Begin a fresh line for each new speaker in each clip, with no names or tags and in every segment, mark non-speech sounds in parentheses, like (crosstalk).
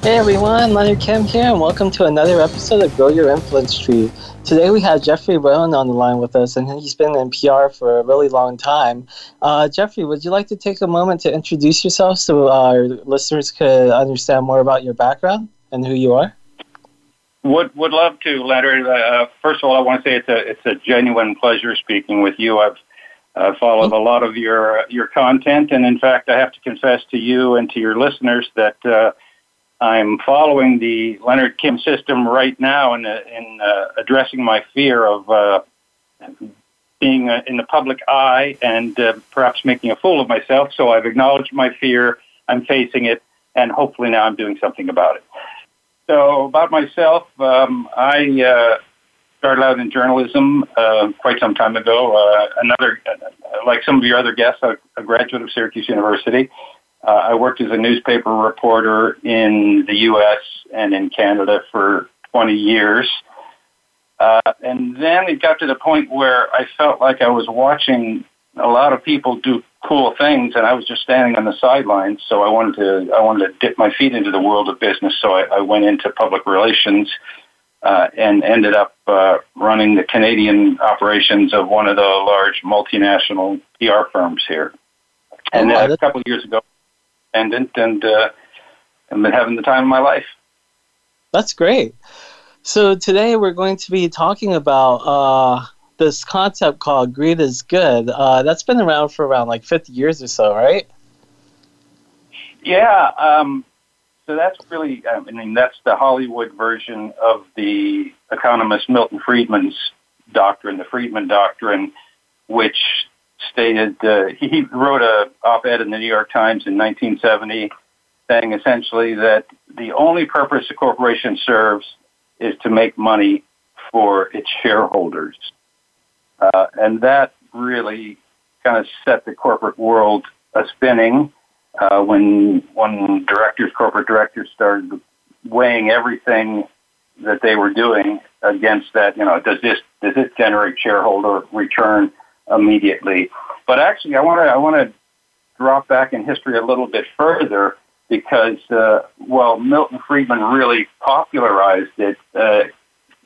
Hey everyone, Leonard Kim here, and welcome to another episode of Grow Your Influence Tree. Today we have Geoffrey Rowan on the line with us, and he's been in PR for a really long time. Uh, Geoffrey, would you like to take a moment to introduce yourself so our listeners could understand more about your background and who you are?
Would would love to, Leonard. Uh, first of all, I want to say it's a it's a genuine pleasure speaking with you. I've uh, followed a lot of your your content, and in fact, I have to confess to you and to your listeners that uh, I'm following the Leonard Kim system right now in, in uh, addressing my fear of uh, being uh, in the public eye and uh, perhaps making a fool of myself. So I've acknowledged my fear. I'm facing it, and hopefully now I'm doing something about it. So about myself, um, I uh, started out in journalism uh, quite some time ago. Uh, another, uh, like some of your other guests, a, a graduate of Syracuse University. Uh, I worked as a newspaper reporter in the U.S. and in Canada for 20 years. Uh, and then it got to the point where I felt like I was watching a lot of people do cool things, and I was just standing on the sidelines. So I wanted to I wanted to dip my feet into the world of business. So I, I went into public relations uh, and ended up uh, running the Canadian operations of one of the large multinational PR firms here. And then a couple of years ago, independent and uh, I've been having the time of my life.
That's great. So today we're going to be talking about uh, this concept called greed is good. Uh, that's been around for around like 50 years or so, right?
Yeah. Um, so that's really, I mean, that's the Hollywood version of the economist Milton Friedman's doctrine, the Friedman doctrine, which stated uh, he wrote a op-ed in the New York Times in 1970 saying essentially that the only purpose a corporation serves is to make money for its shareholders. Uh, and that really kind of set the corporate world a spinning uh, when when directors, corporate directors, started weighing everything that they were doing against that. You know, does this does it generate shareholder return? Immediately. But actually, I want to I want to drop back in history a little bit further because uh, well, Milton Friedman really popularized it. Uh,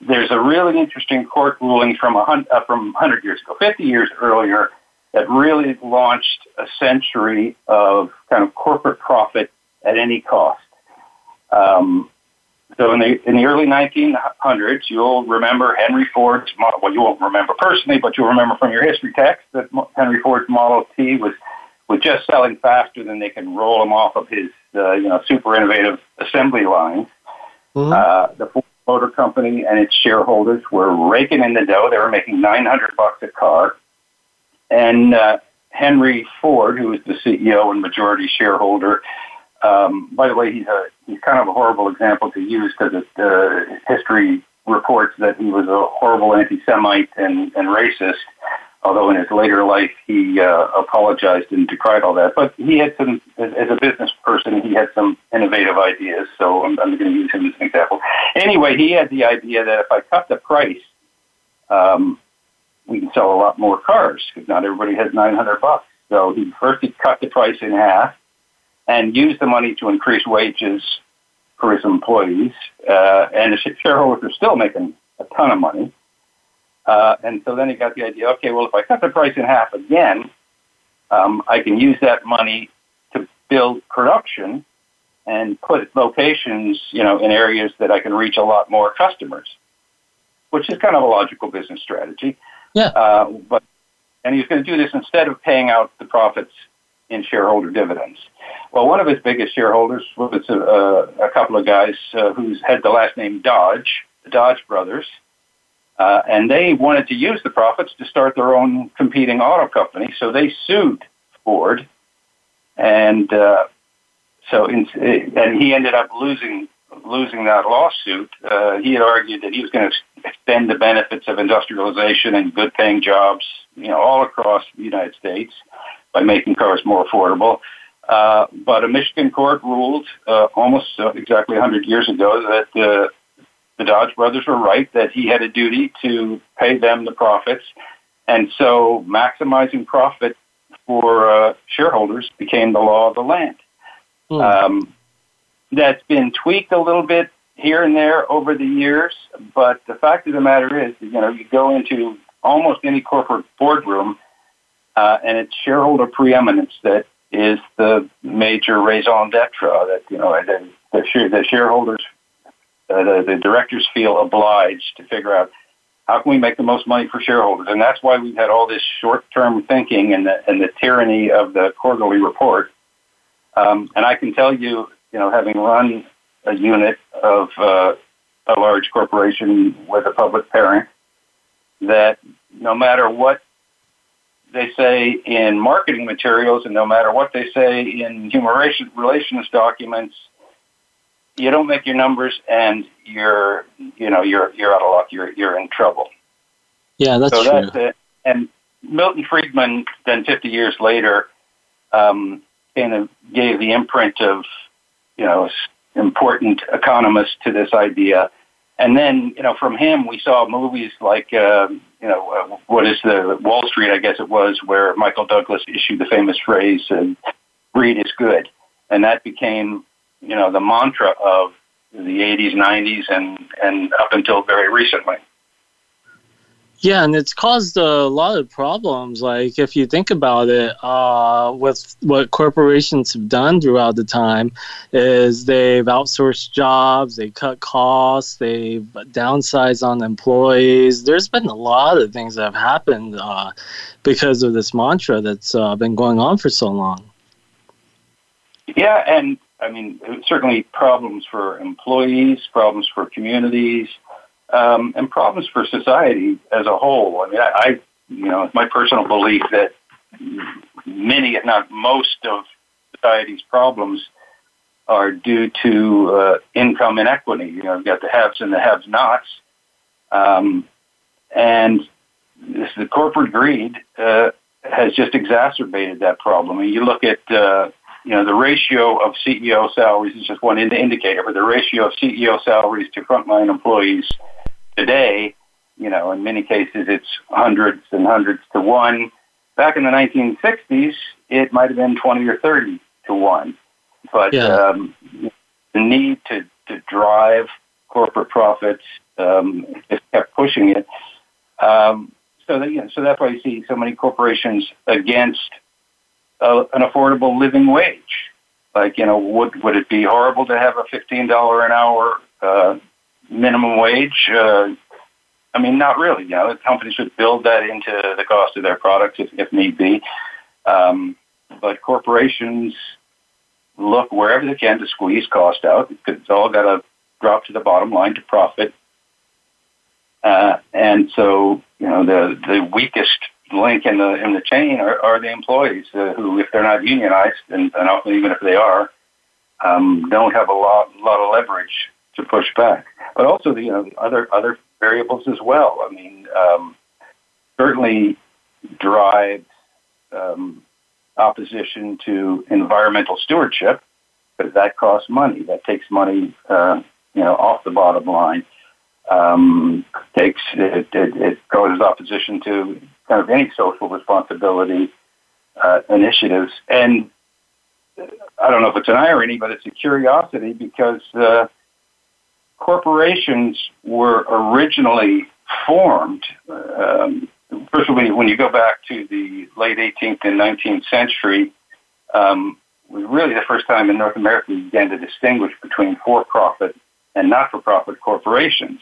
there's a really interesting court ruling from a uh, from 100 years ago, 50 years earlier, that really launched a century of kind of corporate profit at any cost. Um, so in the in the early 1900s, you'll remember Henry Ford's model. Well, you won't remember personally, but you'll remember from your history text that Henry Ford's Model T was was just selling faster than they could roll them off of his uh, you know super innovative assembly lines. Mm-hmm. Uh, the Ford Motor Company and its shareholders were raking in the dough. They were making 900 bucks a car, and uh, Henry Ford, who was the CEO and majority shareholder, um, by the way, he's a he's kind of a horrible example to use because uh, history reports that he was a horrible anti-Semite and, and racist. Although in his later life he uh, apologized and decried all that, but he had some as, as a business person he had some innovative ideas. So I'm, I'm going to use him as an example. Anyway, he had the idea that if I cut the price, um, we can sell a lot more cars because not everybody has 900 bucks. So he first he cut the price in half and use the money to increase wages for his employees. Uh, and the shareholders are still making a ton of money. Uh, and so then he got the idea, okay, well, if I cut the price in half again, um, I can use that money to build production and put locations, you know, in areas that I can reach a lot more customers, which is kind of a logical business strategy.
Yeah.
Uh, but and he's going to do this instead of paying out the profits in shareholder dividends. Well, one of his biggest shareholders was a, a, a couple of guys uh, who had the last name Dodge, the Dodge brothers, uh, and they wanted to use the profits to start their own competing auto company. So they sued Ford, and uh, so in, and he ended up losing losing that lawsuit. Uh, he had argued that he was going to extend the benefits of industrialization and good paying jobs, you know, all across the United States by making cars more affordable. Uh, but a Michigan court ruled uh, almost uh, exactly 100 years ago that uh, the Dodge brothers were right, that he had a duty to pay them the profits. And so maximizing profit for uh, shareholders became the law of the land. Hmm. Um, that's been tweaked a little bit here and there over the years, but the fact of the matter is, you know, you go into almost any corporate boardroom, uh, and it's shareholder preeminence that is the major raison d'etre. That you know, the, the, shareholders, uh, the, the directors feel obliged to figure out how can we make the most money for shareholders, and that's why we've had all this short-term thinking and the and the tyranny of the quarterly report. Um, and I can tell you, you know, having run a unit of uh, a large corporation with a public parent, that no matter what they say in marketing materials and no matter what they say in human relations documents, you don't make your numbers and you're, you know, you're, you're out of luck. You're, you're in trouble.
Yeah, that's so true. That's it.
And Milton Friedman, then 50 years later, um, kind of gave the imprint of, you know, important economist to this idea. And then, you know, from him, we saw movies like, uh, you know, uh, what is the Wall Street, I guess it was, where Michael Douglas issued the famous phrase, uh, greed is good. And that became, you know, the mantra of the 80s, 90s, and, and up until very recently.
Yeah, and it's caused a lot of problems. Like if you think about it, uh, with what corporations have done throughout the time, is they've outsourced jobs, they cut costs, they've downsized on employees. There's been a lot of things that have happened uh, because of this mantra that's uh, been going on for so long.
Yeah, and I mean certainly problems for employees, problems for communities um, and problems for society as a whole. I mean, I, I, you know, it's my personal belief that many, if not most, of society's problems are due to uh, income inequity. You know, you've got the haves and the have-nots, um, and this, the corporate greed uh, has just exacerbated that problem. Mean, you look at uh, you know, the ratio of CEO salaries is just one indicator, but the ratio of CEO salaries to frontline employees Today, you know, in many cases it's hundreds and hundreds to one. Back in the 1960s, it might have been 20 or 30 to one. But yeah. um, the need to, to drive corporate profits um, just kept pushing it. Um, so, that, you know, so that's why you see so many corporations against uh, an affordable living wage. Like, you know, would would it be horrible to have a fifteen dollar an hour uh, minimum wage? Uh, I mean, not really. You know, companies should build that into the cost of their products if, if need be. Um, but corporations look wherever they can to squeeze cost out because it's all got to drop to the bottom line to profit. Uh, and so, you know, the the weakest link in the in the chain are, are the employees uh, who, if they're not unionized, and, and even if they are, um, don't have a lot lot of leverage to push back. But also the you know, other other variables as well. I mean, um, certainly drives um, opposition to environmental stewardship, but that costs money. That takes money, uh, you know, off the bottom line. Um, takes it, it, it causes opposition to kind of any social responsibility uh, initiatives, and I don't know if it's an irony, but it's a curiosity because uh, corporations were originally formed. Um, first of all, when you go back to the late 18th and 19th century, um, was really the first time in North America we began to distinguish between for-profit and not-for-profit corporations.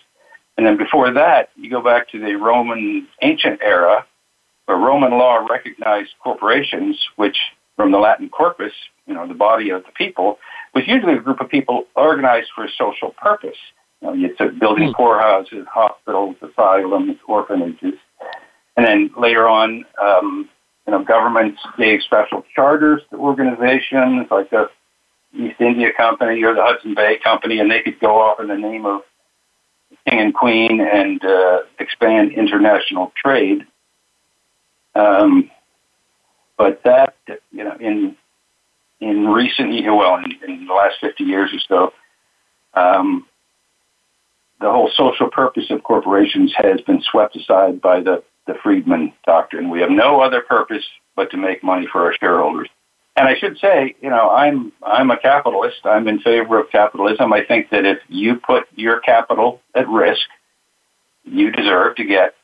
And then before that, you go back to the Roman ancient era, where Roman law recognized corporations, which from the Latin corpus, you know, the body of the people, was usually a group of people organized for a social purpose. You know, you took building mm. poorhouses, hospitals, asylums, orphanages, and then later on, um, you know, governments gave special charters to organizations like the East India Company or the Hudson Bay Company, and they could go off in the name of king and queen and uh, expand international trade. Um, but that, you know, in in recent, well, in, in the last 50 years or so, um, the whole social purpose of corporations has been swept aside by the, the Friedman doctrine. We have no other purpose but to make money for our shareholders. And I should say, you know, I'm I'm a capitalist. I'm in favor of capitalism. I think that if you put your capital at risk, you deserve to get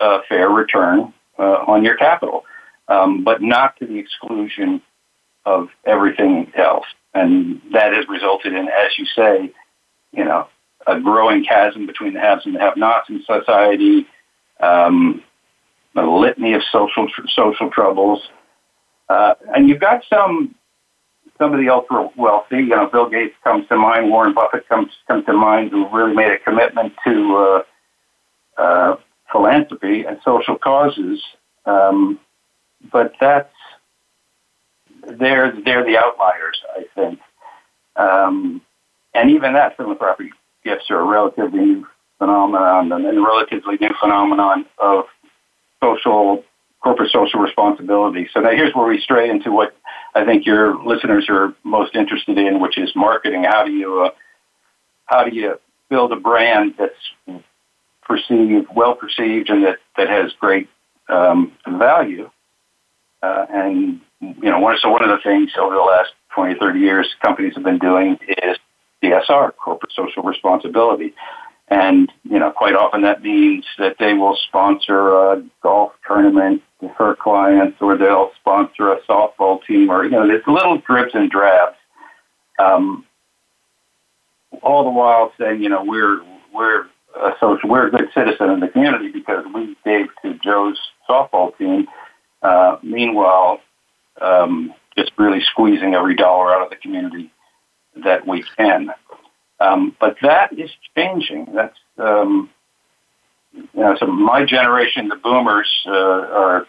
a fair return uh, on your capital, um, but not to the exclusion of everything else. And that has resulted in, as you say, you know, a growing chasm between the haves and the have-nots in society, um, a litany of social social troubles, uh, and you've got some some of the ultra wealthy. You know, Bill Gates comes to mind, Warren Buffett comes comes to mind, who really made a commitment to uh, uh, philanthropy and social causes. Um, but that's they're they're the outliers, I think. Um, and even that philanthropic gifts are a relatively new phenomenon and a relatively new phenomenon of social corporate social responsibility. So now here's where we stray into what I think your listeners are most interested in, which is marketing. How do you uh, how do you build a brand that's perceived, well perceived, and that that has great um, value? Uh, and you know, one, so one of the things over the last 20, 30 years companies have been doing is CSR, corporate social responsibility. And, you know, quite often that means that they will sponsor a golf tournament for clients or they'll sponsor a softball team or, you know, there's little drips and drabs. Um, all the while saying, you know, we're, we're a social, we're a good citizen in the community because we gave to Joe's softball team. Uh, meanwhile, um, just really squeezing every dollar out of the community that we can. Um, but that is changing. That's um, you know, so my generation, the boomers, uh, are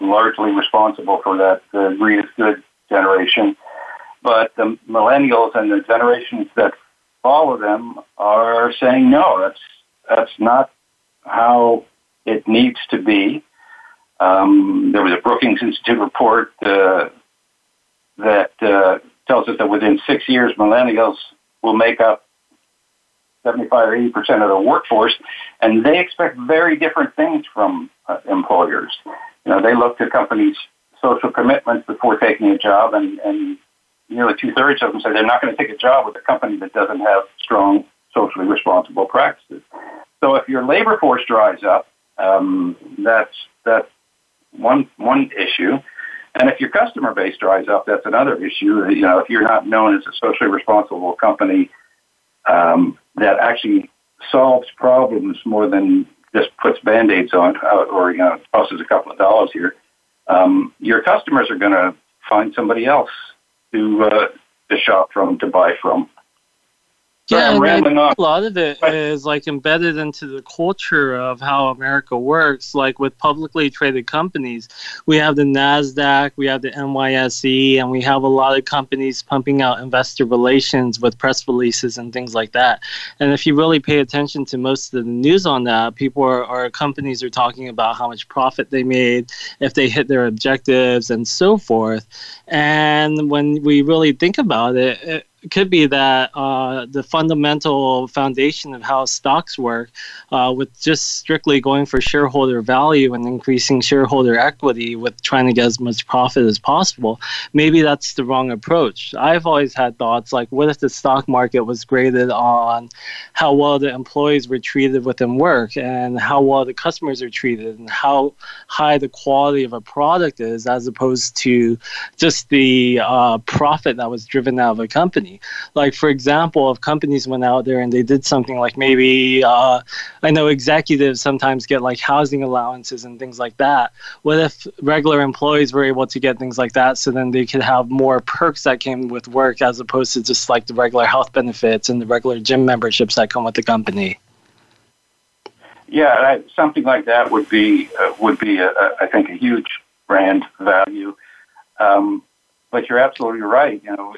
largely responsible for that uh, greed is good generation. But the millennials and the generations that follow them are saying no. That's that's not how it needs to be. Um, there was a Brookings Institute report uh, that uh, tells us that within six years, millennials will make up 75 or 80 percent of the workforce, and they expect very different things from uh, employers. You know, they look to companies' social commitments before taking a job, and, and nearly two thirds of them say they're not going to take a job with a company that doesn't have strong socially responsible practices. So if your labor force dries up, um, that's that's one one issue. And if your customer base dries up, that's another issue. You know, if you're not known as a socially responsible company um, that actually solves problems more than just puts band-aids on uh, or you know tosses a couple of dollars here, um, your customers are going to find somebody else to uh, to shop from, to buy from.
Yeah, a lot of it is like embedded into the culture of how America works. Like with publicly traded companies, we have the Nasdaq, we have the NYSE, and we have a lot of companies pumping out investor relations with press releases and things like that. And if you really pay attention to most of the news on that, people are, or companies are talking about how much profit they made, if they hit their objectives, and so forth. And when we really think about it, it could be that uh, the fundamental foundation of how stocks work, uh, with just strictly going for shareholder value and increasing shareholder equity with trying to get as much profit as possible, maybe that's the wrong approach. I've always had thoughts like, what if the stock market was graded on how well the employees were treated within work and how well the customers are treated and how high the quality of a product is, as opposed to just the uh, profit that was driven out of a company? Like, for example, if companies went out there and they did something like maybe, uh, I know executives sometimes get like housing allowances and things like that. What if regular employees were able to get things like that so then they could have more perks that came with work as opposed to just like the regular health benefits and the regular gym memberships that come with the company?
Yeah, something like that would be uh, would be a, a, I think a huge brand value. Um, but you're absolutely right. You know,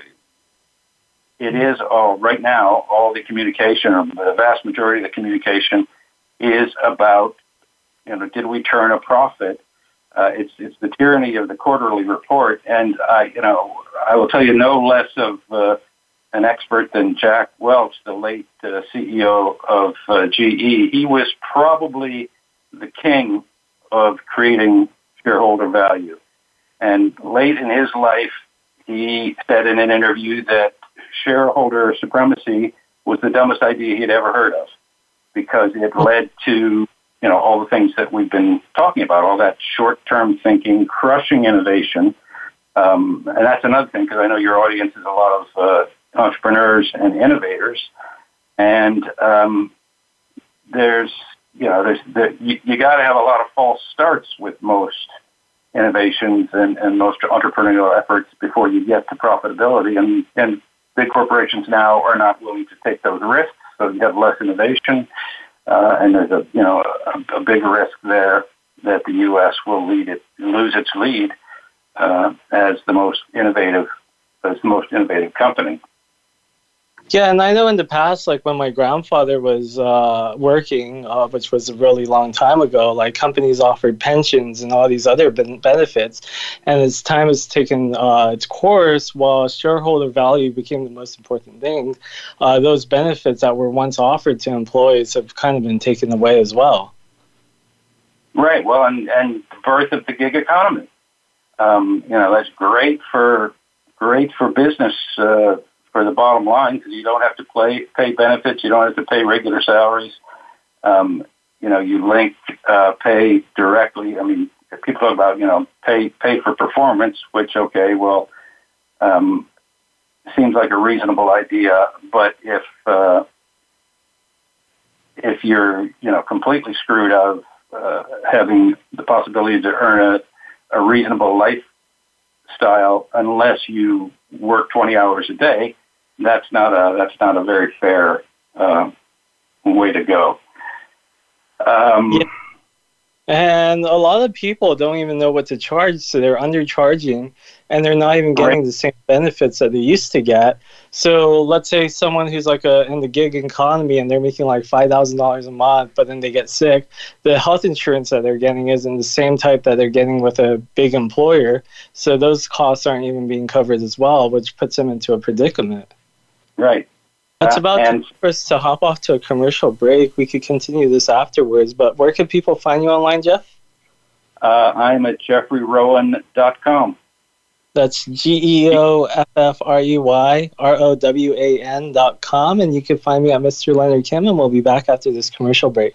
it is all right now. All the communication, or the vast majority of the communication, is about you know, did we turn a profit? Uh, it's it's the tyranny of the quarterly report, and I you know I will tell you no less of uh, an expert than Jack Welch, the late uh, CEO of uh, GE. He was probably the king of creating shareholder value. And late in his life, he said in an interview that shareholder supremacy was the dumbest idea he'd ever heard of because it led to you know all the things that we've been talking about, all that short-term thinking, crushing innovation, um, and that's another thing because I know your audience is a lot of uh, entrepreneurs and innovators, and um, there's you know there's the, you, you got to have a lot of false starts with most innovations and, and most entrepreneurial efforts before you get to profitability, and and big corporations now are not willing to take those risks, so you have less innovation, uh, and there's a you know a, a big risk there that the U.S. will lead it lose its lead uh, as the most innovative as the most innovative company.
Yeah, and I know in the past, like when my grandfather was uh, working, uh, which was a really long time ago, like companies offered pensions and all these other ben- benefits. And as time has taken uh, its course, while shareholder value became the most important thing, uh, those benefits that were once offered to employees have kind of been taken away as well.
Right. Well, and, and the birth of the gig economy. Um, you know, that's great for great for business uh, for the bottom line because you don't have to play, pay benefits, you don't have to pay regular salaries. Um, you know, you link uh, pay directly. I mean, people talk about you know pay pay for performance, which okay, well, um, seems like a reasonable idea. But if uh, if you're you know completely screwed out of uh, having the possibility to earn a, a reasonable lifestyle unless you work 20 hours a day, that's not a that's not a very fair uh, way to go. Um,
yeah. And a lot of people don't even know what to charge, so they're undercharging, and they're not even getting right. the same benefits that they used to get. So let's say someone who's like a in the gig economy and they're making like five thousand dollars a month, but then they get sick. The health insurance that they're getting isn't the same type that they're getting with a big employer, so those costs aren't even being covered as well, which puts them into a predicament.
Right.
That's uh, about uh, for us to hop off to a commercial break. We could continue this afterwards, but where can people find you online, Geoff?
Uh, I'm at geoffreyrowan.com.
That's G E O F F R E Y R O W A N dot com. And you can find me at Mr. Leonard Kim, and we'll be back after this commercial break.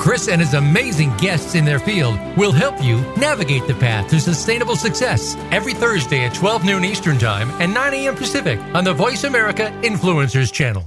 Chris and his amazing guests in their field will help you navigate the path to sustainable success every Thursday at 12 noon Eastern Time and 9 a.m. Pacific on the Voice America Influencers channel.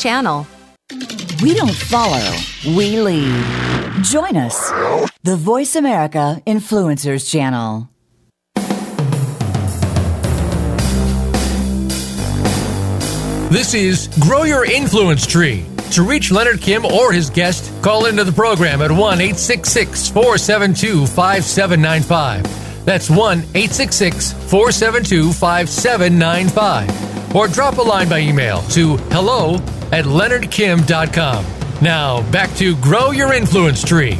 channel.
We don't follow, we lead. Join us, the Voice America Influencers channel.
This is Grow Your Influence Tree. To reach Leonard Kim or his guest, call into the program at 1 866 472 5795. That's 1 866 472 5795. Or drop a line by email to hello at leonardkim.com. Now, back to Grow Your Influence Tree.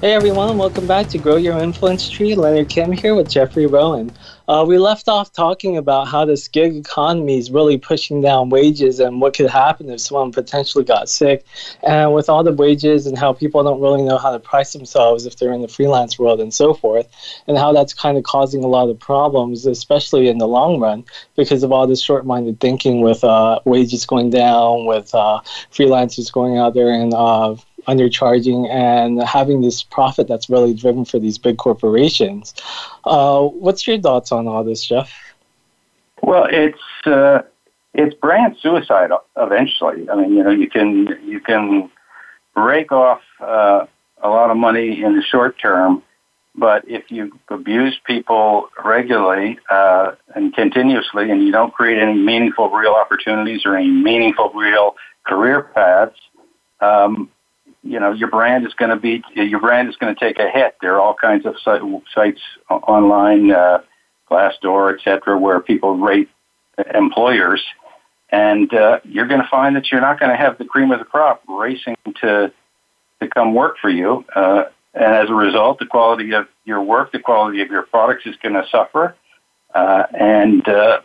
Hey everyone, welcome back to Grow Your Influence Tree. Leonard Kim here with Geoffrey Rowan. Uh, we left off talking about how this gig economy is really pushing down wages and what could happen if someone potentially got sick. And with all the wages and how people don't really know how to price themselves if they're in the freelance world and so forth, and how that's kind of causing a lot of problems, especially in the long run, because of all this short minded thinking with uh, wages going down, with uh, freelancers going out there and uh, undercharging and having this profit that's really driven for these big corporations. Uh, what's your thoughts on all this, Geoff?
Well, it's uh, it's brand suicide eventually. I mean, you know, you can you can rake off uh, a lot of money in the short term, but if you abuse people regularly uh, and continuously, and you don't create any meaningful, real opportunities or any meaningful, real career paths, um, you know your brand is going to be your brand is going to take a hit. There are all kinds of sites online, uh, Glassdoor, etc., where people rate employers, and uh, you're going to find that you're not going to have the cream of the crop racing to to come work for you. Uh, and as a result, the quality of your work, the quality of your products is going to suffer, uh, and uh,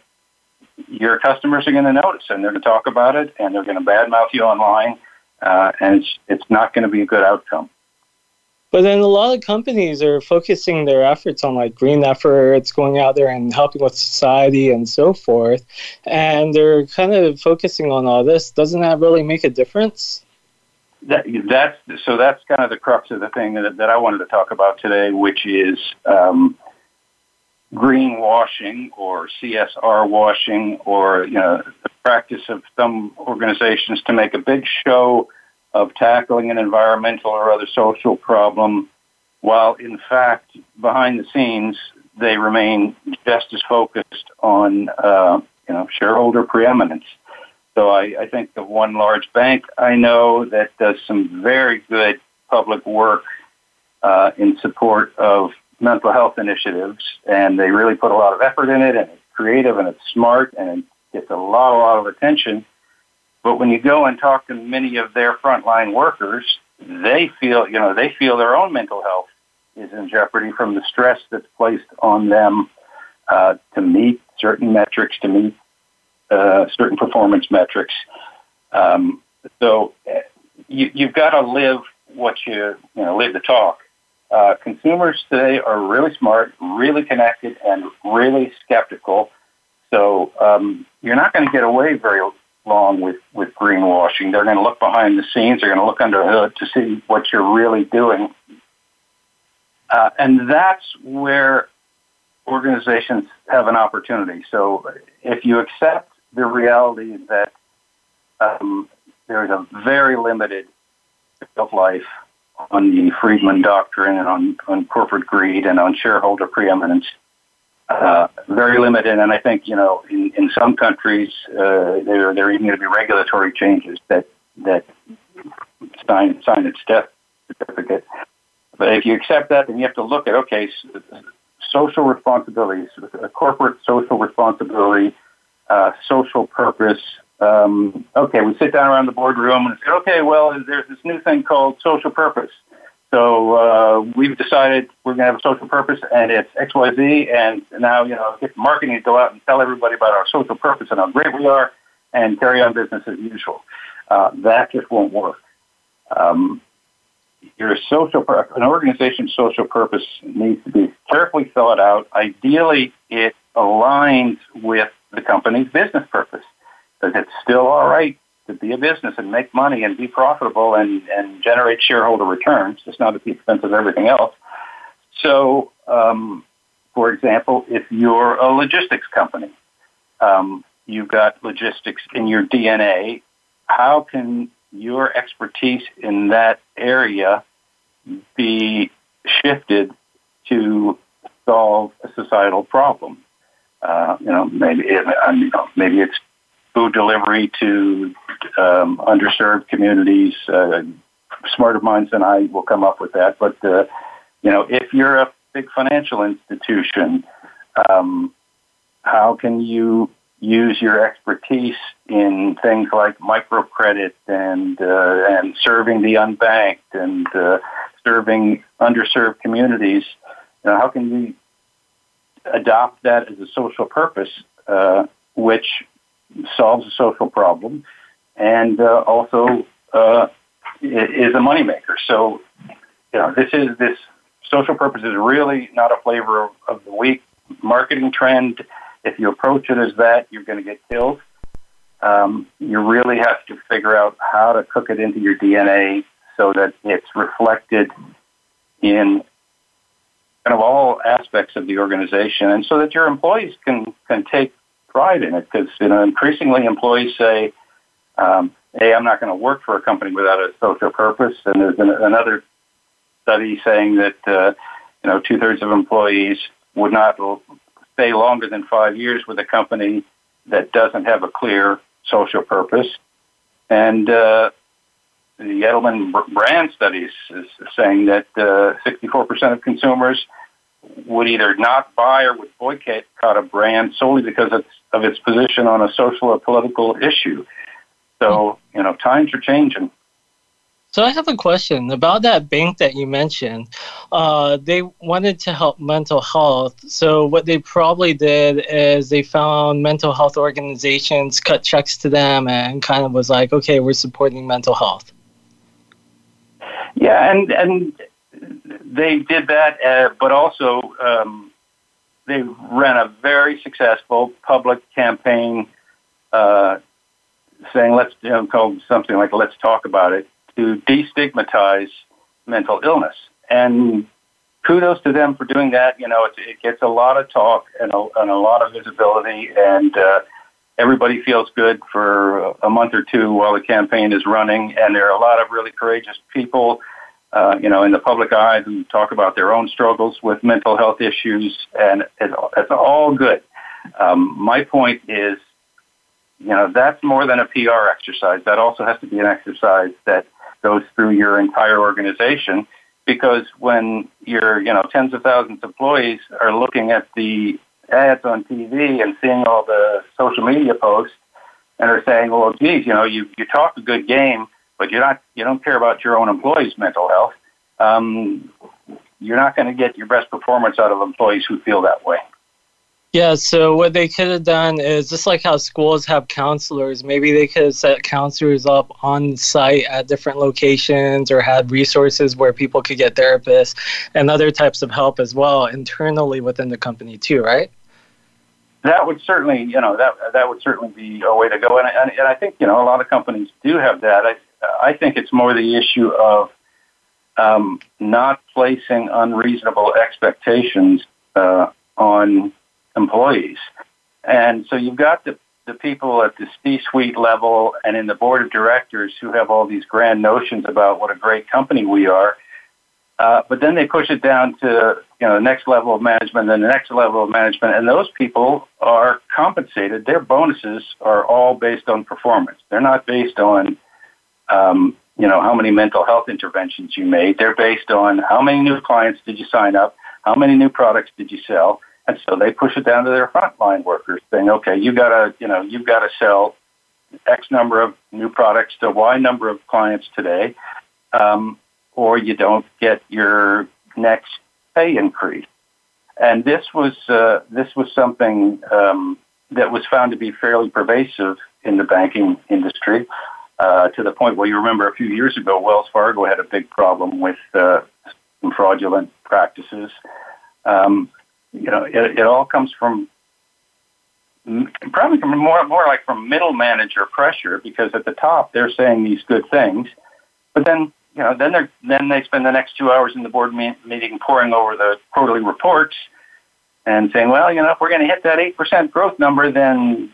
your customers are going to notice, and they're going to talk about it, and they're going to badmouth you online uh, and it's, it's not going to be a good outcome.
But then a lot of companies are focusing their efforts on like green efforts, going out there and helping with society and so forth. And they're kind of focusing on all this. Doesn't that really make a difference?
That, that's so. That's kind of the crux of the thing that, that I wanted to talk about today, which is um, greenwashing or CSR washing, or you know, the practice of some organizations to make a big show of tackling an environmental or other social problem, while in fact, behind the scenes, they remain just as focused on uh, you know shareholder preeminence. So I, I think of one large bank I know that does some very good public work uh, in support of mental health initiatives, and they really put a lot of effort in it, and it's creative and it's smart, and it gets a lot, a lot of attention. But when you go and talk to many of their frontline workers, they feel, you know, they feel their own mental health is in jeopardy from the stress that's placed on them uh, to meet certain metrics, to meet uh, certain performance metrics. Um, so uh, you, you've got to live what you, you know, live the talk. Uh, consumers today are really smart, really connected, and really skeptical. So um, you're not going to get away very long with, with greenwashing. They're going to look behind the scenes. They're going to look under the hood to see what you're really doing. Uh, and that's where organizations have an opportunity. So if you accept the reality that um, there is a very limited life on the Friedman doctrine and on, on corporate greed and on shareholder preeminence, uh, very limited. And I think, you know, in, in some countries, uh, there, there are even going to be regulatory changes that, that sign, sign its death certificate. But if you accept that, then you have to look at, okay, social responsibilities, corporate social responsibility, uh, social purpose. Um, okay, we sit down around the boardroom and say, okay, well, there's this new thing called social purpose. So uh, we've decided we're going to have a social purpose, and it's X, Y, Z. And now, you know, get marketing to go out and tell everybody about our social purpose and how great we are, and carry on business as usual. uh, that just won't work. Um, your social an organization's social purpose needs to be carefully thought out. Ideally, it aligns with the company's business purpose. It's still all right to be a business and make money and be profitable and, and generate shareholder returns. It's not at the expense of everything else. So, um, for example, if you're a logistics company, um, you've got logistics in your DNA. How can your expertise in that area be shifted to solve a societal problem? Uh, you know, maybe maybe it's delivery to um, underserved communities. Uh, smarter minds than I will come up with that. But uh, you know, if you're a big financial institution, um, how can you use your expertise in things like microcredit and uh, and serving the unbanked and uh, serving underserved communities. You know, how can we adopt that as a social purpose, uh, which solves a social problem and uh, also uh, is a moneymaker? So, you know, this is this social purpose is really not a flavor of, of the week marketing trend if you approach it as that, you're going to get killed. Um, you really have to figure out how to cook it into your DNA so that it's reflected in kind of all aspects of the organization, and so that your employees can can take pride in it. Because you know, increasingly employees say, um, "Hey, I'm not going to work for a company without a social purpose." And there's an, another study saying that uh, you know two thirds of employees would not stay longer than five years with a company that doesn't have a clear social purpose. And uh, the Edelman brand studies is saying that uh, 64% of consumers would either not buy or would boycott a brand solely because of, of its position on a social or political issue. So, you know, times are changing.
So I have a question about that bank that you mentioned. Uh, they wanted to help mental health. So what they probably did is they found mental health organizations, cut checks to them, and kind of was like, okay, we're supporting mental health.
Yeah, and and they did that, uh, but also um, they ran a very successful public campaign uh, saying, let's you know, call something like "Let's talk about it." to destigmatize mental illness. And kudos to them for doing that. You know, it, it gets a lot of talk and a, and a lot of visibility, and uh, everybody feels good for a month or two while the campaign is running. And there are a lot of really courageous people, uh, you know, in the public eye who talk about their own struggles with mental health issues, and it's, it's all good. Um, my point is, you know, that's more than a PR exercise. That also has to be an exercise that goes through your entire organization because when your you know tens of thousands of employees are looking at the ads on TV and seeing all the social media posts and are saying, well, geez, you know, you, you talk a good game, but you're not you don't care about your own employees' mental health. Um, you're not going to get your best performance out of employees who feel that way.
Yeah, so what they could have done is just like how schools have counselors, maybe they could have set counselors up on site at different locations or had resources where people could get therapists and other types of help as well internally within the company too, right?
That would certainly, you know, that that would certainly be a way to go, and, and, and I think you know a lot of companies do have that. I I think it's more the issue of um, not placing unreasonable expectations uh, on employees. And so you've got the, the people at the C-suite level and in the board of directors who have all these grand notions about what a great company we are. Uh, but then they push it down to you know the next level of management and the next level of management, and those people are compensated. Their bonuses are all based on performance. They're not based on um, you know how many mental health interventions you made. They're based on how many new clients did you sign up, how many new products did you sell, and so they push it down to their frontline workers, saying, "Okay, you gotta, you know, you've got to sell X number of new products to Y number of clients today, um, or you don't get your next pay increase." And this was uh, this was something um, that was found to be fairly pervasive in the banking industry. Uh, to the point where you remember a few years ago, Wells Fargo had a big problem with uh, some fraudulent practices. Um, you know, it, it all comes from probably from more more like from middle manager pressure because at the top they're saying these good things, but then you know then they then they spend the next two hours in the board me- meeting poring over the quarterly reports and saying, well, you know, if we're going to hit that eight percent growth number, then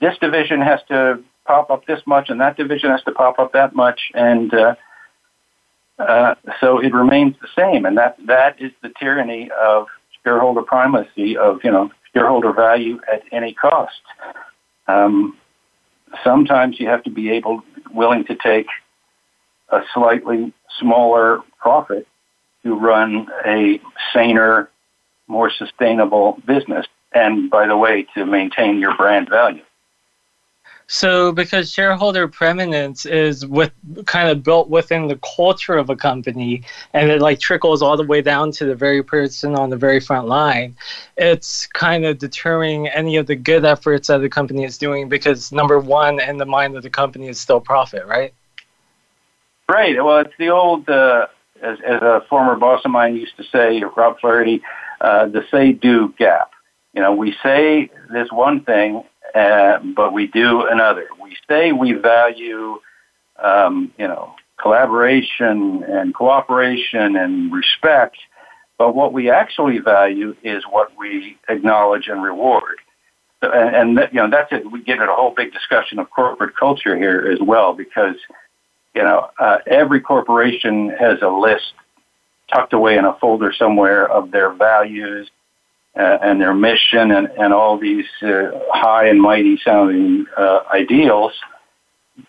this division has to pop up this much, and that division has to pop up that much, and uh, uh, so it remains the same, and that that is the tyranny of shareholder primacy of you know shareholder value at any cost. Um, sometimes you have to be able willing to take a slightly smaller profit to run a saner, more sustainable business, and by the way, to maintain your brand value.
So, because shareholder preeminence is with kind of built within the culture of a company, and it like trickles all the way down to the very person on the very front line, it's kind of deterring any of the good efforts that the company is doing because number one in the mind of the company is still profit, right?
Right. Well, it's the old, uh, as, as a former boss of mine used to say, Rob Flaherty, uh, the say-do gap. You know, we say this one thing uh, but we do another. We say we value, um, you know, collaboration and cooperation and respect, but what we actually value is what we acknowledge and reward. So, and, and that, you know, that's it. We get into a whole big discussion of corporate culture here as well, because you know, uh, every corporation has a list tucked away in a folder somewhere of their values uh, and their mission and, and all these uh, high and mighty sounding uh, ideals.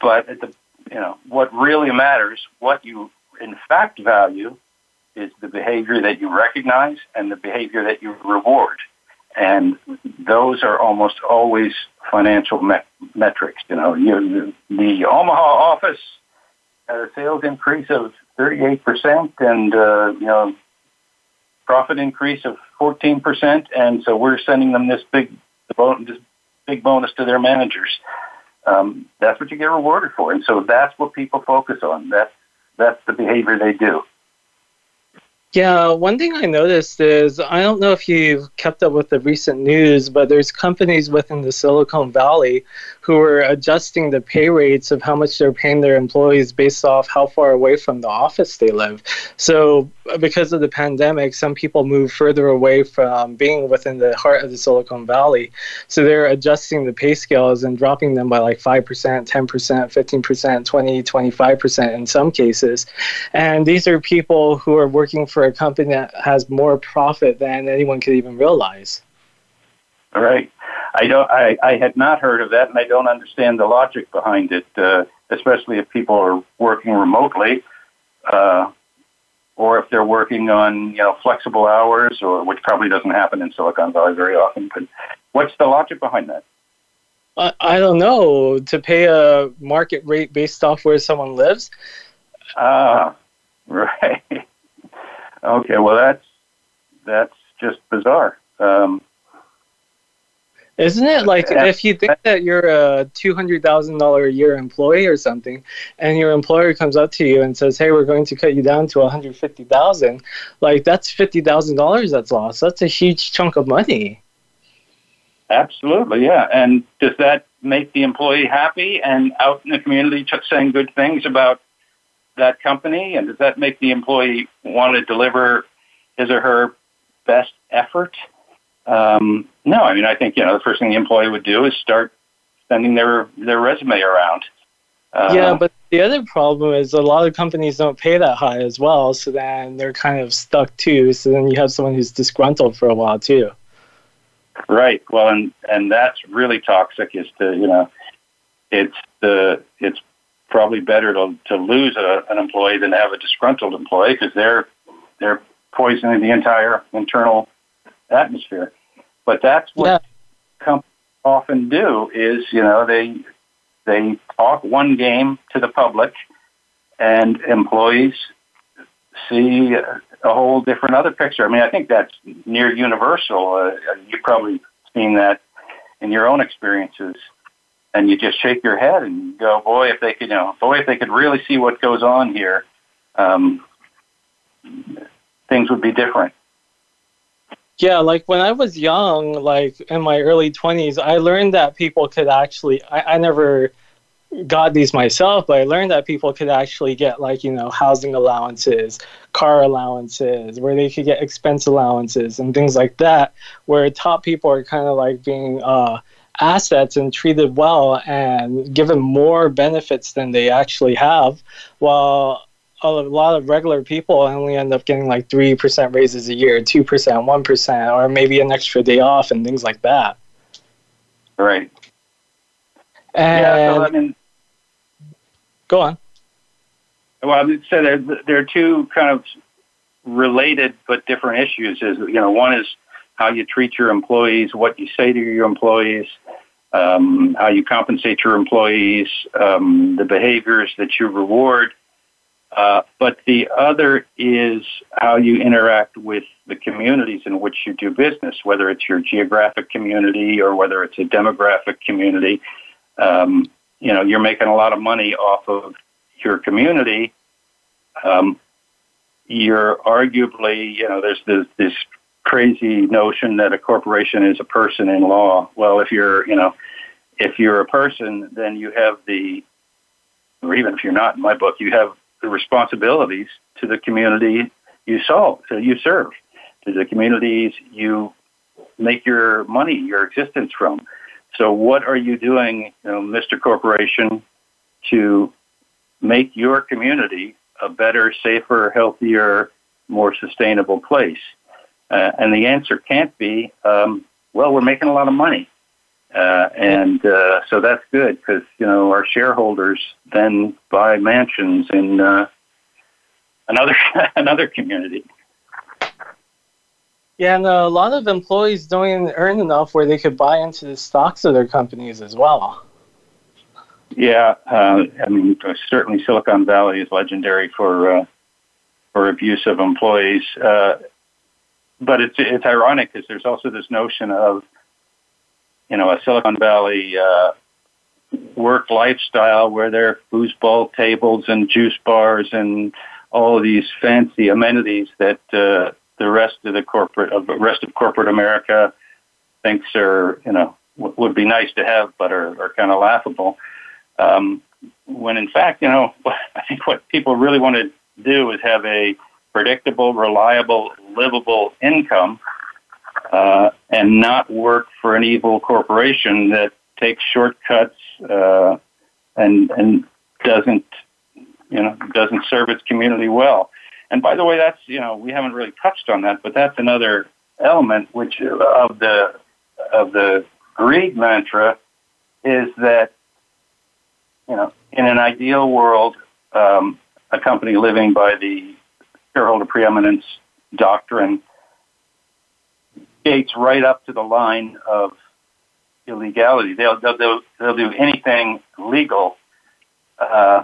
But the, you know what really matters, what you in fact value, is the behavior that you recognize and the behavior that you reward. And those are almost always financial me- metrics. You know, you, the Omaha office had a sales increase of 38%, and uh, you know, profit increase of 14%, and so we're sending them this big, this big bonus to their managers. Um, that's what you get rewarded for, and so that's what people focus on. That's that's the behavior they do.
Yeah, one thing I noticed is I don't know if you've kept up with the recent news, but there's companies within the Silicon Valley who are adjusting the pay rates of how much they're paying their employees based off how far away from the office they live. So, uh, because of the pandemic, some people move further away from being within the heart of the Silicon Valley. So, they're adjusting the pay scales and dropping them by like 5%, 10%, 15%, 20, 25% in some cases. And these are people who are working for a company that has more profit than anyone could even realize.
All right. I don't. I, I had not heard of that, and I don't understand the logic behind it. Uh, especially if people are working remotely, uh, or if they're working on you know flexible hours, or which probably doesn't happen in Silicon Valley very often. But what's the logic behind that?
I, I don't know. To pay a market rate based off where someone lives.
Ah, (laughs) right. okay. Well, that's that's just bizarre. Um,
isn't it like if you think that you're a two hundred thousand dollar a year employee or something, and your employer comes up to you and says, "Hey, we're going to cut you down to one hundred fifty thousand," like that's fifty thousand dollars that's lost. That's a huge chunk of money.
Absolutely, yeah. And does that make the employee happy and out in the community saying good things about that company? And does that make the employee want to deliver his or her best effort? Um, no, I mean, I think you know the first thing the employee would do is start sending their their resume around.
Uh, yeah, but the other problem is a lot of companies don't pay that high as well, so then they're kind of stuck too. So then you have someone who's disgruntled for a while too.
Right. Well, and and that's really toxic. Is to you know, it's the it's probably better to to lose a, an employee than have a disgruntled employee because they're they're poisoning the entire internal atmosphere. But that's what yeah. companies often do is, you know, they they talk one game to the public and employees see a whole different other picture. I mean, I think that's near universal. Uh, you've probably seen that in your own experiences. and you just shake your head and go, boy, if they could, you know, boy, if they could really see what goes on here, um, things would be different.
Yeah, like when I was young, like in my early 20s, I learned that people could actually, I, I never got these myself, but I learned that people could actually get like, you know, housing allowances, car allowances, where they could get expense allowances and things like that, where top people are kind of like being uh, assets and treated well and given more benefits than they actually have, while a lot of regular people only end up getting like 3% raises a year, 2%, 1%, or maybe an extra day off and things like that.
Right.
And
yeah, so I mean,
go on.
Well, I would say there there are two kind of related but different issues. Is you know, one is how you treat your employees, what you say to your employees, um, how you compensate your employees, um, the behaviors that you reward. Uh, but the other is how you interact with the communities in which you do business, whether it's your geographic community or whether it's a demographic community. Um, you know, you're making a lot of money off of your community. Um, you're arguably, you know, there's this, this crazy notion that a corporation is a person in law. Well, if you're, you know, if you're a person, then you have the, or even if you're not in my book, you have the responsibilities to the community you solve, so you serve, to the communities you make your money, your existence from. So, what are you doing, you know, Mr. Corporation, to make your community a better, safer, healthier, more sustainable place? Uh, and the answer can't be, um, well, we're making a lot of money. Uh, and uh, so that's good because you know our shareholders then buy mansions in uh, another (laughs) another community.
Yeah, and a lot of employees don't even earn enough where they could buy into the stocks of their companies as well.
Yeah, uh, I mean certainly Silicon Valley is legendary for uh, for abuse of employees, uh, but it's it's ironic because there's also this notion of you know, a Silicon Valley uh, work lifestyle where there are foosball tables and juice bars and all of these fancy amenities that uh, the rest of the corporate of the rest of corporate America thinks are you know w- would be nice to have, but are, are kind of laughable. Um, when in fact, you know, (laughs) I think what people really want to do is have a predictable, reliable, livable income uh, and not work for an evil corporation that takes shortcuts uh, and and doesn't you know doesn't serve its community well. And by the way, that's you know we haven't really touched on that, but that's another element which of the of the greed mantra is that you know in an ideal world, um, a company living by the shareholder preeminence doctrine skates right up to the line of illegality. They'll they'll they'll, do anything legal, uh,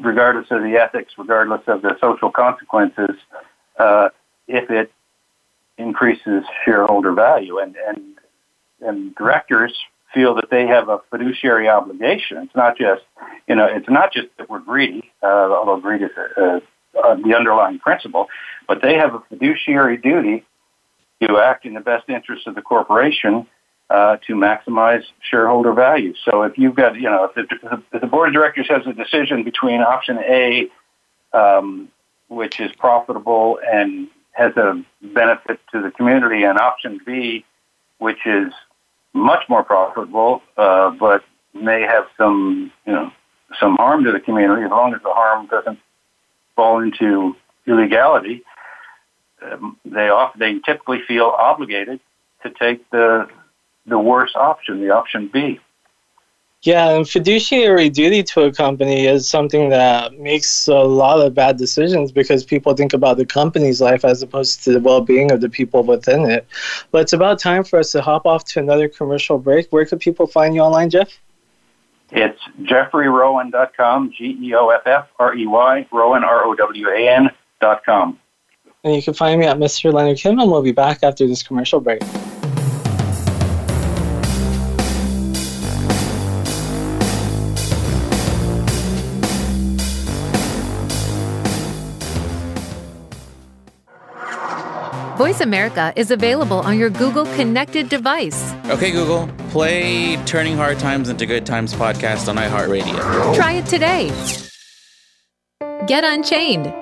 regardless of the ethics, regardless of the social consequences, uh, if it increases shareholder value. And and and directors feel that they have a fiduciary obligation. It's not just you know it's not just that we're greedy, uh, although greed is a, a, the underlying principle, but they have a fiduciary duty to act in the best interest of the corporation uh, to maximize shareholder value. So if you've got, you know, if the, if the board of directors has a decision between option A, um, which is profitable and has a benefit to the community, and option B, which is much more profitable, uh, but may have some, you know, some harm to the community, as long as the harm doesn't fall into illegality, um, they off, they typically feel obligated to take the the worst option, the option B.
Yeah, and fiduciary duty to a company is something that makes a lot of bad decisions because people think about the company's life as opposed to the well being of the people within it. But it's about time for us to hop off to another commercial break. Where can people find you online, Geoff?
It's geoffreyrowan.com, G E O F F R E Y, Rowan, R O W A N.com.
And you can find me at Mr. Leonard Kim, and we'll be back after this commercial break.
Voice America is available on your Google connected device.
Okay, Google, play Turning Hard Times into Good Times podcast on iHeartRadio.
Try it today. Get Unchained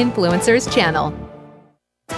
Influencers channel.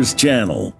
Influencers Channel.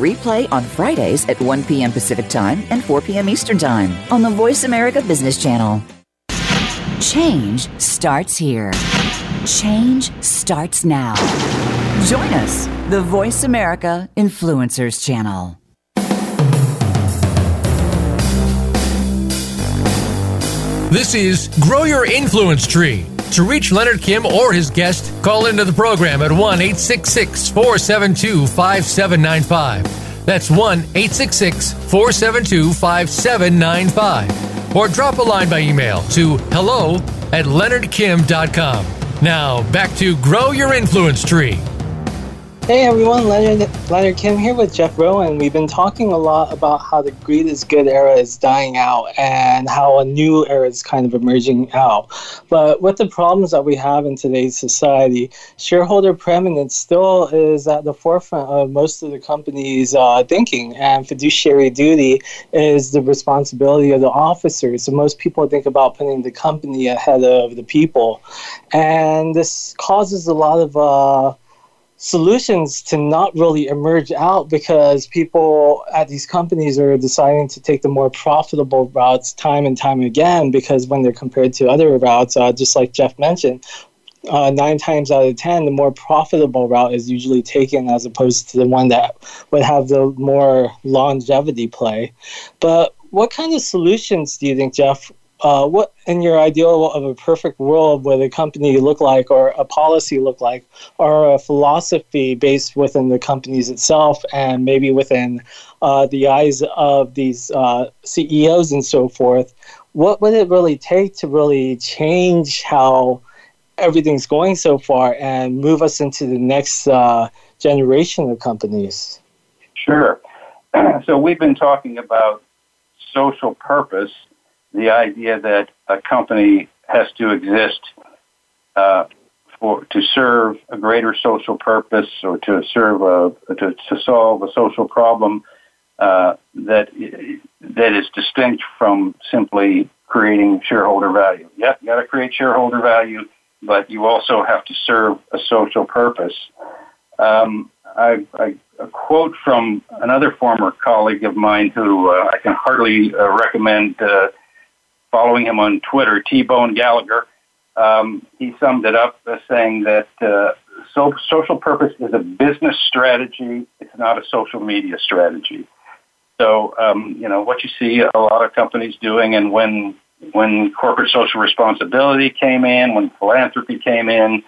replay on Fridays at 1 p.m. Pacific Time and 4 p.m. Eastern Time on the Voice America Business channel. Change starts here. Change starts now. Join us, the Voice America Influencers channel.
This is Grow Your Influence Tree. To reach Leonard Kim or his guest, call into the program at 1 866 472 5795. That's 1 866 472 5795. Or drop a line by email to hello at leonardkim.com. Now, back to Grow Your Influence Tree.
Hey everyone, Leonard, Leonard Kim here with Geoff Rowan. We've been talking a lot about how the greed is good era is dying out and how a new era is kind of emerging out. But with the problems that we have in today's society, shareholder preeminence still is at the forefront of most of the companies' uh, thinking, and fiduciary duty is the responsibility of the officers. So most people think about putting the company ahead of the people, and this causes a lot of uh, solutions to not really emerge out because people at these companies are deciding to take the more profitable routes time and time again because when they're compared to other routes, uh, just like Geoff mentioned, uh, nine times out of ten, the more profitable route is usually taken as opposed to the one that would have the more longevity play. But what kind of solutions do you think, Geoff, uh, what in your ideal of a perfect world would a company look like or a policy look like or a philosophy based within the companies itself and maybe within uh, the eyes of these uh, ceos and so forth what would it really take to really change how everything's going so far and move us into the next uh, generation of companies?
Sure. (clears throat) So we've been talking about social purpose the idea that a company has to exist uh, for to serve a greater social purpose or to serve a to, to solve a social problem uh, that that is distinct from simply creating shareholder value. Yep, you got to create shareholder value, but you also have to serve a social purpose. Um, I, I, a quote from another former colleague of mine who uh, I can heartily uh, recommend uh, following him on Twitter, T Bone Gallagher, um, he summed it up as saying that uh, so, social purpose is a business strategy. It's not a social media strategy. So, um, you know, what you see a lot of companies doing, and when when corporate social responsibility came in, when philanthropy came in,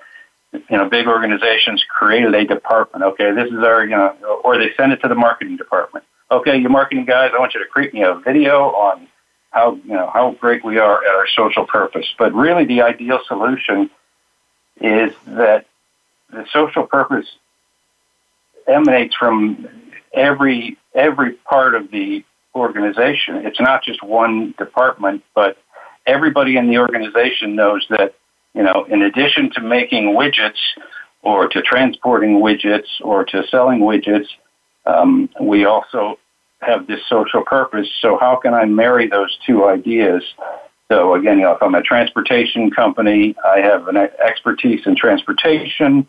you know, big organizations created a department. Okay, this is our, you know, or they send it to the marketing department. Okay, you marketing guys, I want you to create me a video on how you know how great we are at our social purpose. But really, the ideal solution is that the social purpose emanates from every every part of the organization. It's not just one department, but everybody in the organization knows that you know, in addition to making widgets or to transporting widgets or to selling widgets, um, we also have this social purpose. So how can I marry those two ideas? So again, you know, if I'm a transportation company, I have an expertise in transportation.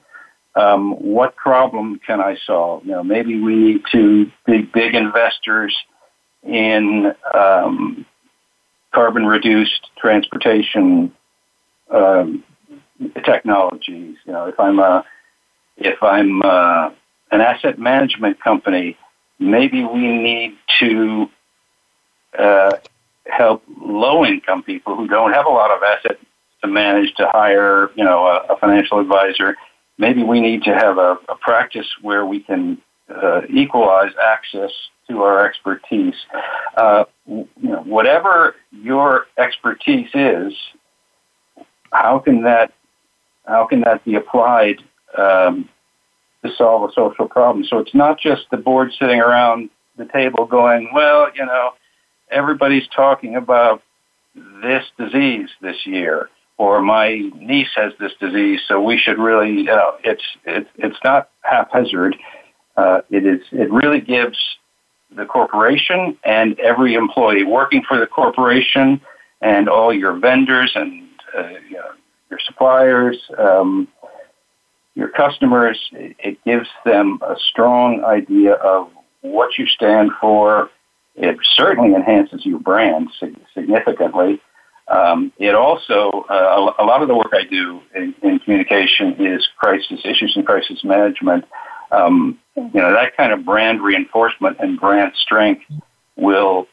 Um, what problem can I solve? You know, maybe we need to be big investors in um, carbon reduced transportation um, technologies. You know, if I'm a if I'm a, an asset management company, maybe we need to uh, help low income people who don't have a lot of assets to manage to hire, you know, a, a financial advisor. Maybe we need to have a, a practice where we can uh, equalize access to our expertise. Uh, you know, whatever your expertise is, how can that how can that be applied um, to solve a social problem? So it's not just the board sitting around the table going, well, you know, everybody's talking about this disease this year, or my niece has this disease, so we should really, you know, it's it, it's not haphazard. Uh, it is it really gives the corporation and every employee working for the corporation and all your vendors and uh, you know, your suppliers, um, your customers. It gives them a strong idea of what you stand for. It certainly enhances your brand significantly. Um, it also, uh, a lot of the work I do in, in, communication is crisis issues and crisis management. Um, you know, that kind of brand reinforcement and brand strength will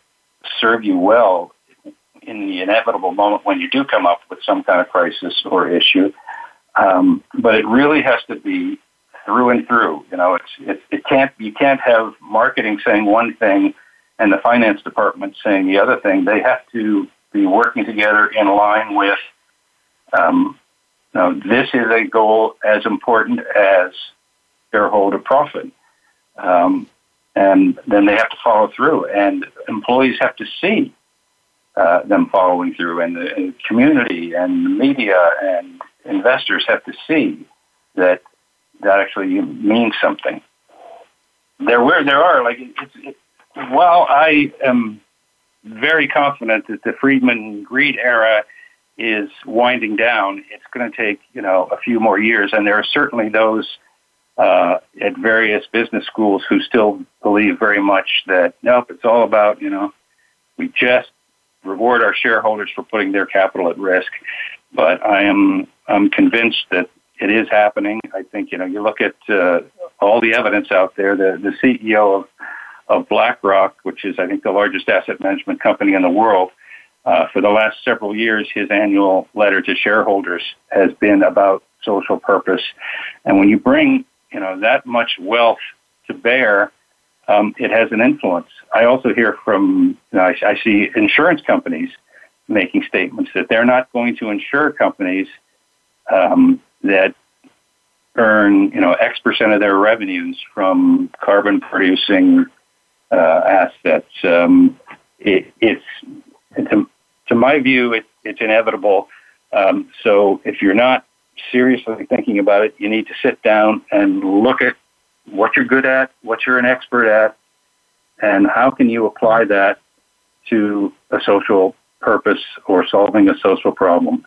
serve you well in the inevitable moment when you do come up with some kind of crisis or issue. Um, but it really has to be through and through. You know, it's it, it can't you can't have marketing saying one thing and the finance department saying the other thing. They have to be working together in line with. Um, you know, this is a goal as important as shareholder profit. Um, and then they have to follow through, and employees have to see uh, them following through, and the, and the community and the media and investors have to see that that actually means something. There were there are like it's it, while I am very confident that the Friedman greed era is winding down, it's going to take you know a few more years, and there are certainly those uh, at various business schools who still believe very much that nope, it's all about you know we just reward our shareholders for putting their capital at risk. But I am I'm convinced that it is happening. I think you know you look at uh, all the evidence out there. The the CEO of of BlackRock, which is I think the largest asset management company in the world, uh, for the last several years, his annual letter to shareholders has been about social purpose. And when you bring you know that much wealth to bear um, it has an influence. I also hear from, you know, I, I see insurance companies making statements that they're not going to insure companies um, that earn, you know, X percent of their revenues from carbon producing uh, assets. Um, it, it's, to, my view, it, it's inevitable. Um, so if you're not seriously thinking about it, you need to sit down and look at what you're good at, what you're an expert at, and how can you apply that to a social purpose or solving a social problem.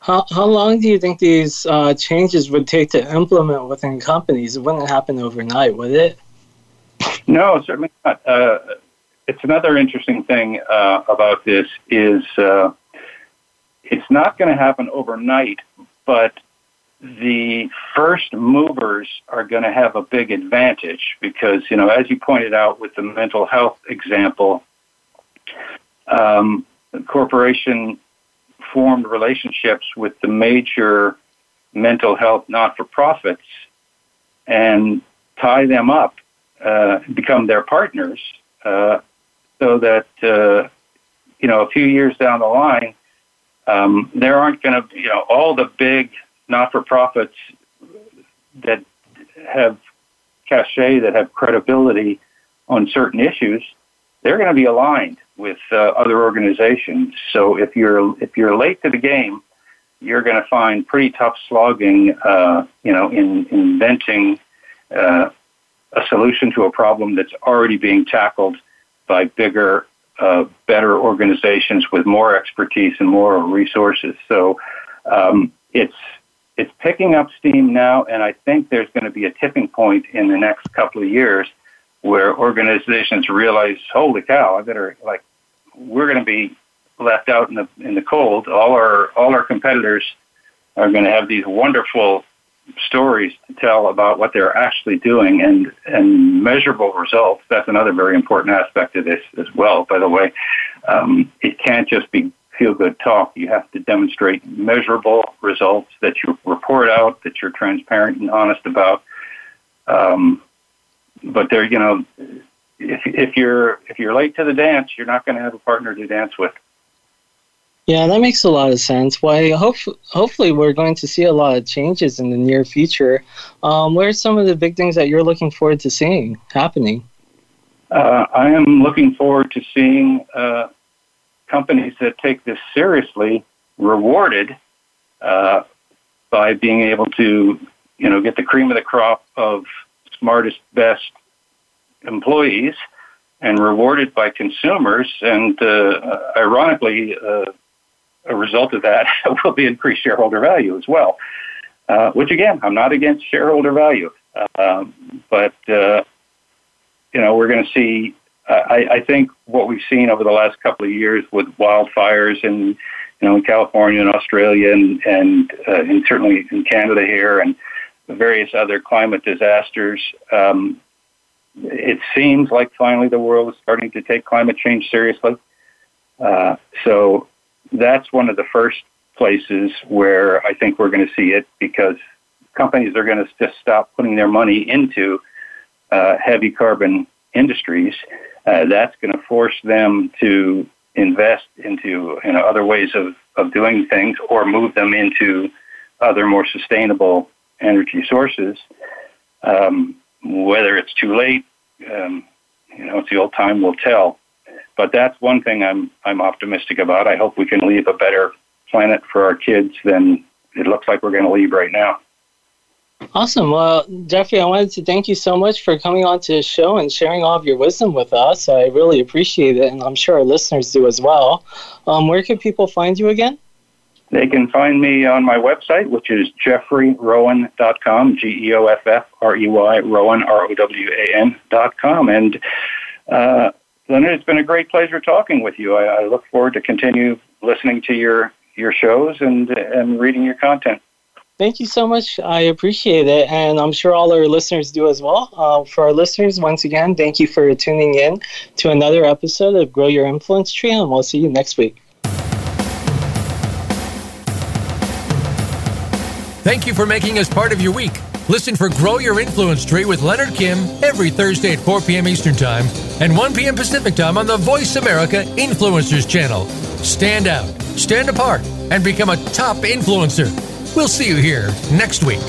How, how long do you think these uh, changes would take to implement within companies? It wouldn't happen overnight, would it?
No, certainly not. Uh, it's another interesting thing uh, about this is uh, it's not going to happen overnight, but the first movers are going to have a big advantage because, you know, as you pointed out with the mental health example, um, corporation formed relationships with the major mental health not-for-profits and tie them up, uh, become their partners, uh, so that uh, you know a few years down the line, um, there aren't going to you know all the big not for profits that have cachet, that have credibility on certain issues, they're going to be aligned with uh, other organizations. So if you're if you're late to the game, you're going to find pretty tough slogging, uh, you know, in, inventing uh, a solution to a problem that's already being tackled by bigger, uh, better organizations with more expertise and more resources. So um, it's it's picking up steam now, and I think there's going to be a tipping point in the next couple of years where organizations realize, holy cow, I better like we're going to be left out in the in the cold. All our all our competitors are going to have these wonderful stories to tell about what they're actually doing and and measurable results. That's another very important aspect of this as well. By the way, um, it can't just be feel good talk. You have to demonstrate measurable results that you report out, that you're transparent and honest about. Um, but there, you know, if if you're if you're late to the dance, you're not going to have a partner to dance with.
Yeah, that makes a lot of sense. Why? Hope, hopefully, we're going to see a lot of changes in the near future. Um, what are some of the big things that you're looking forward to seeing happening?
Uh, I am looking forward to seeing uh, companies that take this seriously rewarded uh, by being able to, you know, get the cream of the crop of smartest, best employees and rewarded by consumers. And uh, ironically, uh, a result of that (laughs) will be increased shareholder value as well. Uh, which again, I'm not against shareholder value, um, but uh, you know we're going to see. I, I think what we've seen over the last couple of years with wildfires in you know in California and Australia and and, uh, and certainly in Canada here and various other climate disasters. Um, it seems like finally the world is starting to take climate change seriously. Uh, so that's one of the first places where I think we're going to see it because companies are going to just stop putting their money into uh, heavy carbon industries. Uh, that's going to force them to invest into you know, other ways of, of doing things or move them into other more sustainable energy sources. Um, whether it's too late, um, you know, it's the old time will tell. But that's one thing I'm I'm optimistic about. I hope we can leave a better planet for our kids than it looks like we're going to leave right now.
Awesome. Well, Geoffrey, I wanted to thank you so much for coming on to the show and sharing all of your wisdom with us. I really appreciate it, and I'm sure our listeners do as well. Um, where can people find you again?
They can find me on my website, which is geoffreyrowan.com, G E O F F R E Y, Rowan, R O W A N.com. And uh, Leonard, it's been a great pleasure talking with you. I, I look forward to continue listening to your, your shows and, and reading your content.
Thank you so much. I appreciate it. And I'm sure all our listeners do as well. Uh, for our listeners, once again, thank you for tuning in to another episode of Grow Your Influence Tree, and we'll see you next week.
Thank you for making us part of your week. Listen for Grow Your Influence Tree with Leonard Kim every Thursday at 4 p.m. Eastern Time and 1 p.m. Pacific Time on the Voice America Influencers channel. Stand out, stand apart, and become a top influencer. We'll see you here next week.